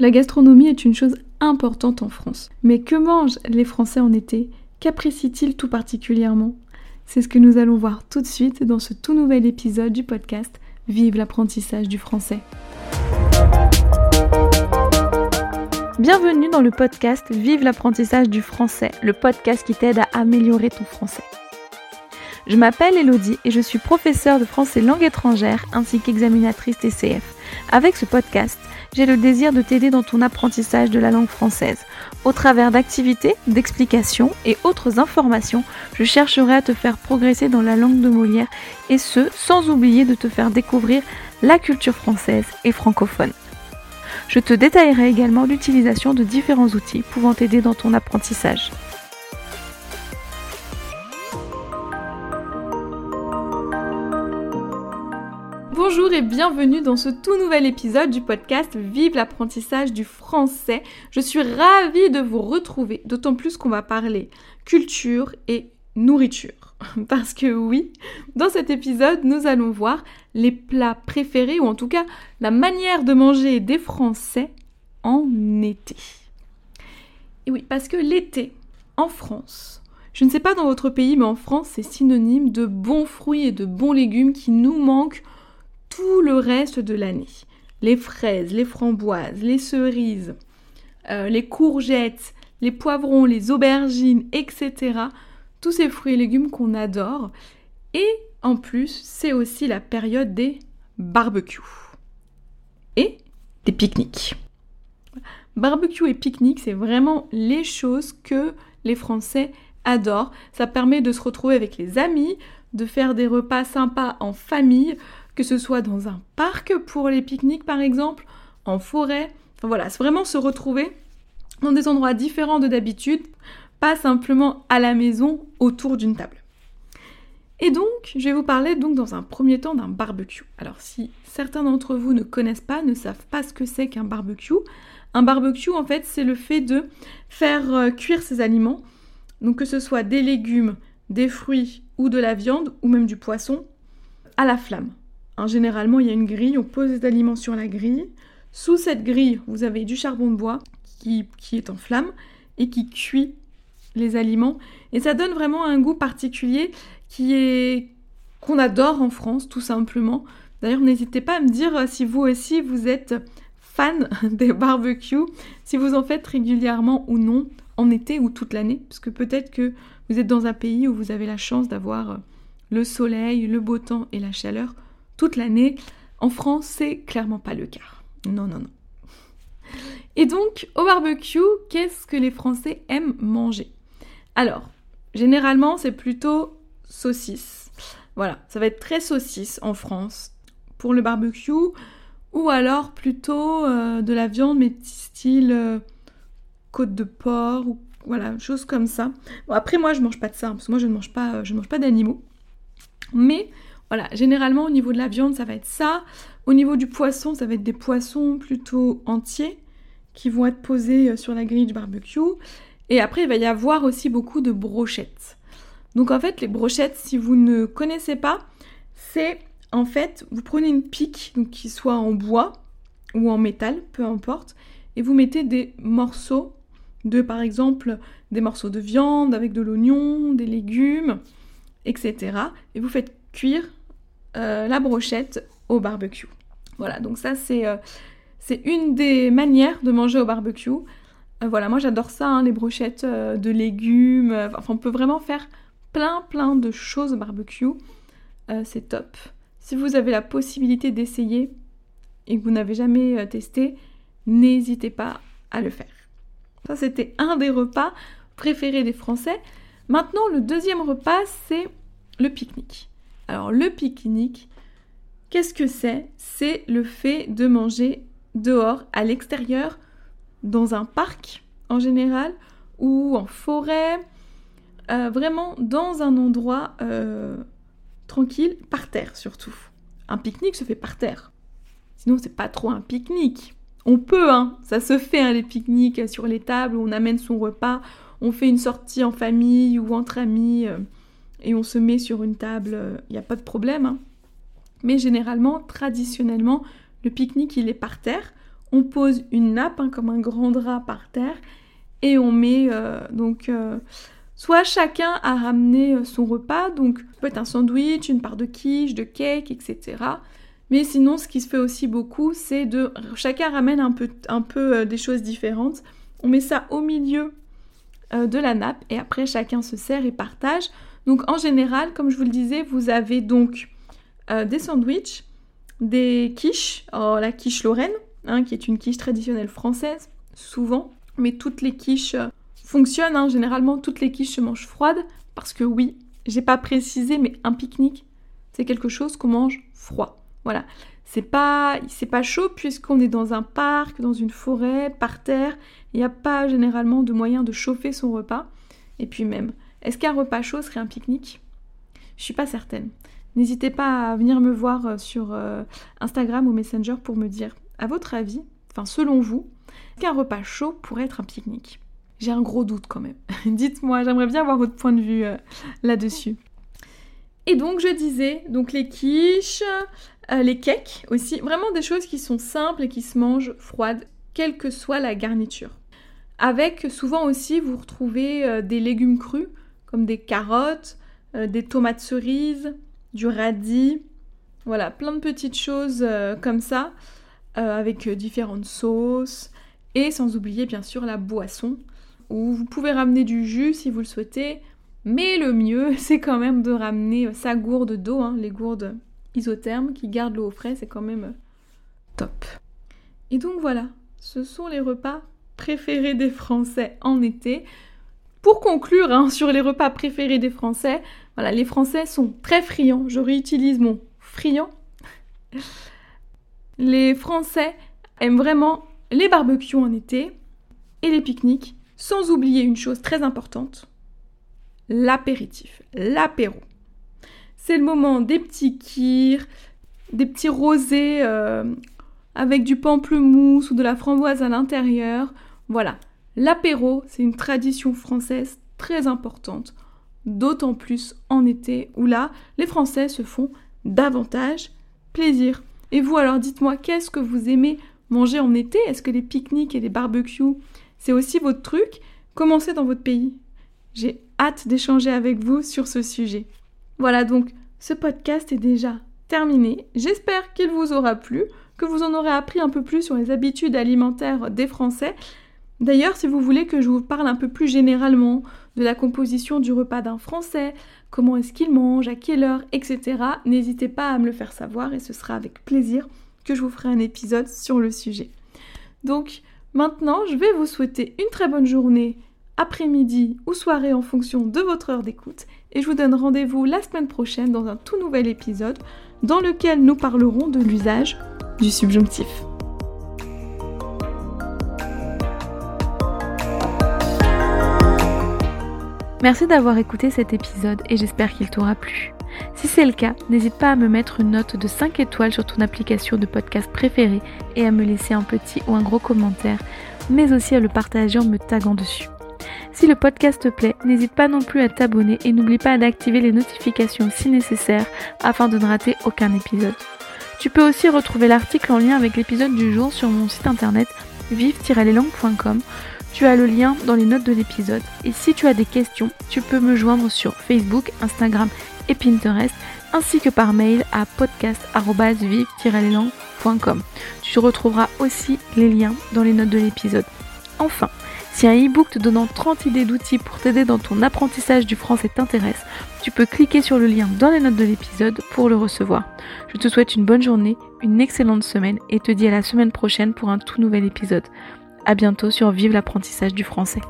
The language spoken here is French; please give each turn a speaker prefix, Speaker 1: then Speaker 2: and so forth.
Speaker 1: La gastronomie est une chose importante en France. Mais que mangent les Français en été? Qu'apprécient-ils tout particulièrement? C'est ce que nous allons voir tout de suite dans ce tout nouvel épisode du podcast Vive l'apprentissage du français. Bienvenue dans le podcast Vive l'apprentissage du français, le podcast qui t'aide à améliorer ton français. Je m'appelle Elodie et je suis professeure de français langue étrangère ainsi qu'examinatrice TCF. Avec ce podcast, j'ai le désir de t'aider dans ton apprentissage de la langue française. Au travers d'activités, d'explications et autres informations, je chercherai à te faire progresser dans la langue de Molière et ce, sans oublier de te faire découvrir la culture française et francophone. Je te détaillerai également l'utilisation de différents outils pouvant t'aider dans ton apprentissage. Bonjour et bienvenue dans ce tout nouvel épisode du podcast Vive l'apprentissage du français. Je suis ravie de vous retrouver, d'autant plus qu'on va parler culture et nourriture. Parce que oui, dans cet épisode, nous allons voir les plats préférés, ou en tout cas la manière de manger des Français en été. Et oui, parce que l'été, en France, je ne sais pas dans votre pays, mais en France, c'est synonyme de bons fruits et de bons légumes qui nous manquent le reste de l'année. Les fraises, les framboises, les cerises, euh, les courgettes, les poivrons, les aubergines, etc. Tous ces fruits et légumes qu'on adore. Et en plus, c'est aussi la période des barbecues. Et des pique-niques. Barbecue et pique-nique, c'est vraiment les choses que les Français adorent. Ça permet de se retrouver avec les amis, de faire des repas sympas en famille, que ce soit dans un parc pour les pique-niques par exemple, en forêt. Enfin voilà, c'est vraiment se retrouver dans des endroits différents de d'habitude, pas simplement à la maison autour d'une table. Et donc, je vais vous parler donc dans un premier temps d'un barbecue. Alors si certains d'entre vous ne connaissent pas, ne savent pas ce que c'est qu'un barbecue, un barbecue en fait c'est le fait de faire euh, cuire ses aliments, donc que ce soit des légumes, des fruits ou de la viande ou même du poisson, à la flamme. Hein, généralement, il y a une grille, on pose les aliments sur la grille. Sous cette grille, vous avez du charbon de bois qui, est en flamme et qui cuit les aliments. Et ça donne vraiment un goût particulier qu'on adore en France, tout simplement. D'ailleurs, n'hésitez pas à me dire si vous aussi vous êtes fan des barbecues, si vous en faites régulièrement ou non, en été ou toute l'année, parce que peut-être que vous êtes dans un pays où vous avez la chance d'avoir le soleil, le beau temps et la chaleur toute l'année. En France, c'est clairement pas le cas. Non, non, non. Et donc, au barbecue, qu'est-ce que les Français aiment manger? Alors, généralement, c'est plutôt saucisse. Voilà, ça va être très saucisse en France pour le barbecue, ou alors plutôt euh, de la viande, mais style euh, côte de porc, ou voilà, chose comme ça. Bon, après, moi, je mange pas de ça, hein, parce que moi, je ne mange pas, je ne mange pas d'animaux. Mais voilà, généralement au niveau de la viande, ça va être ça. Au niveau du poisson, ça va être des poissons plutôt entiers qui vont être posés euh, sur la grille du barbecue. Et après, il va y avoir aussi beaucoup de brochettes. Donc en fait, les brochettes, si vous ne connaissez pas, c'est en fait, vous prenez une pique, donc qui soit en bois ou en métal, peu importe, et vous mettez des morceaux de, par exemple, des morceaux de viande avec de l'oignon, des légumes, etc. Et vous faites cuire euh, la brochette au barbecue. Voilà, donc ça c'est euh, une des manières de manger au barbecue. Euh, voilà, moi j'adore ça, hein, les brochettes de légumes. Enfin, on peut vraiment faire plein plein de choses au barbecue. c'est top. Si vous avez la possibilité d'essayer et que vous n'avez jamais testé, n'hésitez pas à le faire. Ça, c'était un des repas préférés des Français. Maintenant, le deuxième repas, c'est le pique-nique. Alors le pique-nique, qu'est-ce que c'est? C'est le fait de manger dehors, à l'extérieur, dans un parc en général, ou en forêt, euh, vraiment dans un endroit euh, tranquille, par terre surtout. Un pique-nique se fait par terre. Sinon, c'est pas trop un pique-nique. On peut, hein, ça se fait, hein, les pique-niques sur les tables, où on amène son repas, on fait une sortie en famille ou entre amis. Euh, et on se met sur une table, il euh, n'y a pas de problème. Hein. Mais généralement, traditionnellement, le pique-nique, il est par terre on pose une nappe hein, comme un grand drap par terre et on met euh, donc euh, soit chacun a ramené son repas, donc peut être un sandwich, une part de quiche, de cake, etc. Mais sinon, ce qui se fait aussi beaucoup, c'est de chacun ramène un peu, un peu des choses différentes. On met ça au milieu de la nappe et après chacun se sert et partage. Donc en général, comme je vous le disais, vous avez donc des sandwichs, des quiches, oh, la quiche Lorraine, hein, qui est une quiche traditionnelle française, souvent, mais toutes les quiches euh, fonctionnent. Hein. Généralement, toutes les quiches se mangent froides parce que oui, j'ai pas précisé, mais un pique-nique, c'est quelque chose qu'on mange froid. Voilà. C'est pas, c'est pas chaud puisqu'on est dans un parc, dans une forêt, par terre. Il n'y a pas généralement de moyen de chauffer son repas. Et puis même, est-ce qu'un repas chaud serait un pique-nique? Je suis pas certaine. N'hésitez pas à venir me voir euh, sur euh, Instagram ou Messenger pour me dire, à votre avis, enfin selon vous, qu'un repas chaud pourrait être un pique-nique? J'ai un gros doute quand même. Dites-moi, j'aimerais bien avoir votre point de vue euh, là-dessus. Et donc je disais, donc les quiches, les cakes aussi, vraiment des choses qui sont simples et qui se mangent froides, quelle que soit la garniture. Avec souvent aussi, vous retrouvez des légumes crus, comme des carottes, des tomates cerises, du radis, voilà, plein de petites choses euh, comme ça, euh, avec euh, différentes sauces, et sans oublier bien sûr la boisson, où vous pouvez ramener du jus si vous le souhaitez, mais le mieux c'est quand même de ramener sa gourde d'eau, hein, les gourdes isothermes qui gardent l'eau au frais, c'est quand même top. Et donc voilà, ce sont les repas préférés des Français en été. Pour conclure hein, sur les repas préférés des Français, voilà, les Français sont très friands. Je réutilise mon friand. Les Français aiment vraiment les barbecues en été et les pique-niques, sans oublier une chose très importante, l'apéritif, l'apéro. C'est le moment des petits kirs, des petits rosés euh, avec du pamplemousse ou de la framboise à l'intérieur. Voilà, L'apéro, c'est une tradition française très importante, d'autant plus en été où là, les Français se font davantage plaisir. Et vous alors dites-moi, qu'est-ce que vous aimez manger en été? Est-ce que les pique-niques et les barbecues, c'est aussi votre truc? Comment c'est dans votre pays? J'ai hâte d'échanger avec vous sur ce sujet. Voilà donc, ce podcast est déjà terminé. J'espère qu'il vous aura plu, que vous en aurez appris un peu plus sur les habitudes alimentaires des Français. D'ailleurs, si vous voulez que je vous parle un peu plus généralement de la composition du repas d'un Français, comment est-ce qu'il mange, à quelle heure, etc., n'hésitez pas à me le faire savoir et ce sera avec plaisir que je vous ferai un épisode sur le sujet. Donc maintenant, je vais vous souhaiter une très bonne journée, après-midi ou soirée en fonction de votre heure d'écoute et je vous donne rendez-vous la semaine prochaine dans un tout nouvel épisode dans lequel nous parlerons de l'usage du subjonctif. Merci d'avoir écouté cet épisode et j'espère qu'il t'aura plu. Si c'est le cas, n'hésite pas à me mettre une note de 5 étoiles sur ton application de podcast préférée et à me laisser un petit ou un gros commentaire, mais aussi à le partager en me taguant dessus. Si le podcast te plaît, n'hésite pas non plus à t'abonner et n'oublie pas d'activer les notifications si nécessaire afin de ne rater aucun épisode. Tu peux aussi retrouver l'article en lien avec l'épisode du jour sur mon site internet vive-leslangues.com tu as le lien dans les notes de l'épisode. Et si tu as des questions, tu peux me joindre sur Facebook, Instagram et Pinterest, ainsi que par mail à podcast.vive-leslangues.com. Tu retrouveras aussi les liens dans les notes de l'épisode. Enfin, si un e-book te donnant 30 idées d'outils pour t'aider dans ton apprentissage du français t'intéresse, tu peux cliquer sur le lien dans les notes de l'épisode pour le recevoir. Je te souhaite une bonne journée, une excellente semaine et te dis à la semaine prochaine pour un tout nouvel épisode. À bientôt sur Vive l'apprentissage du français.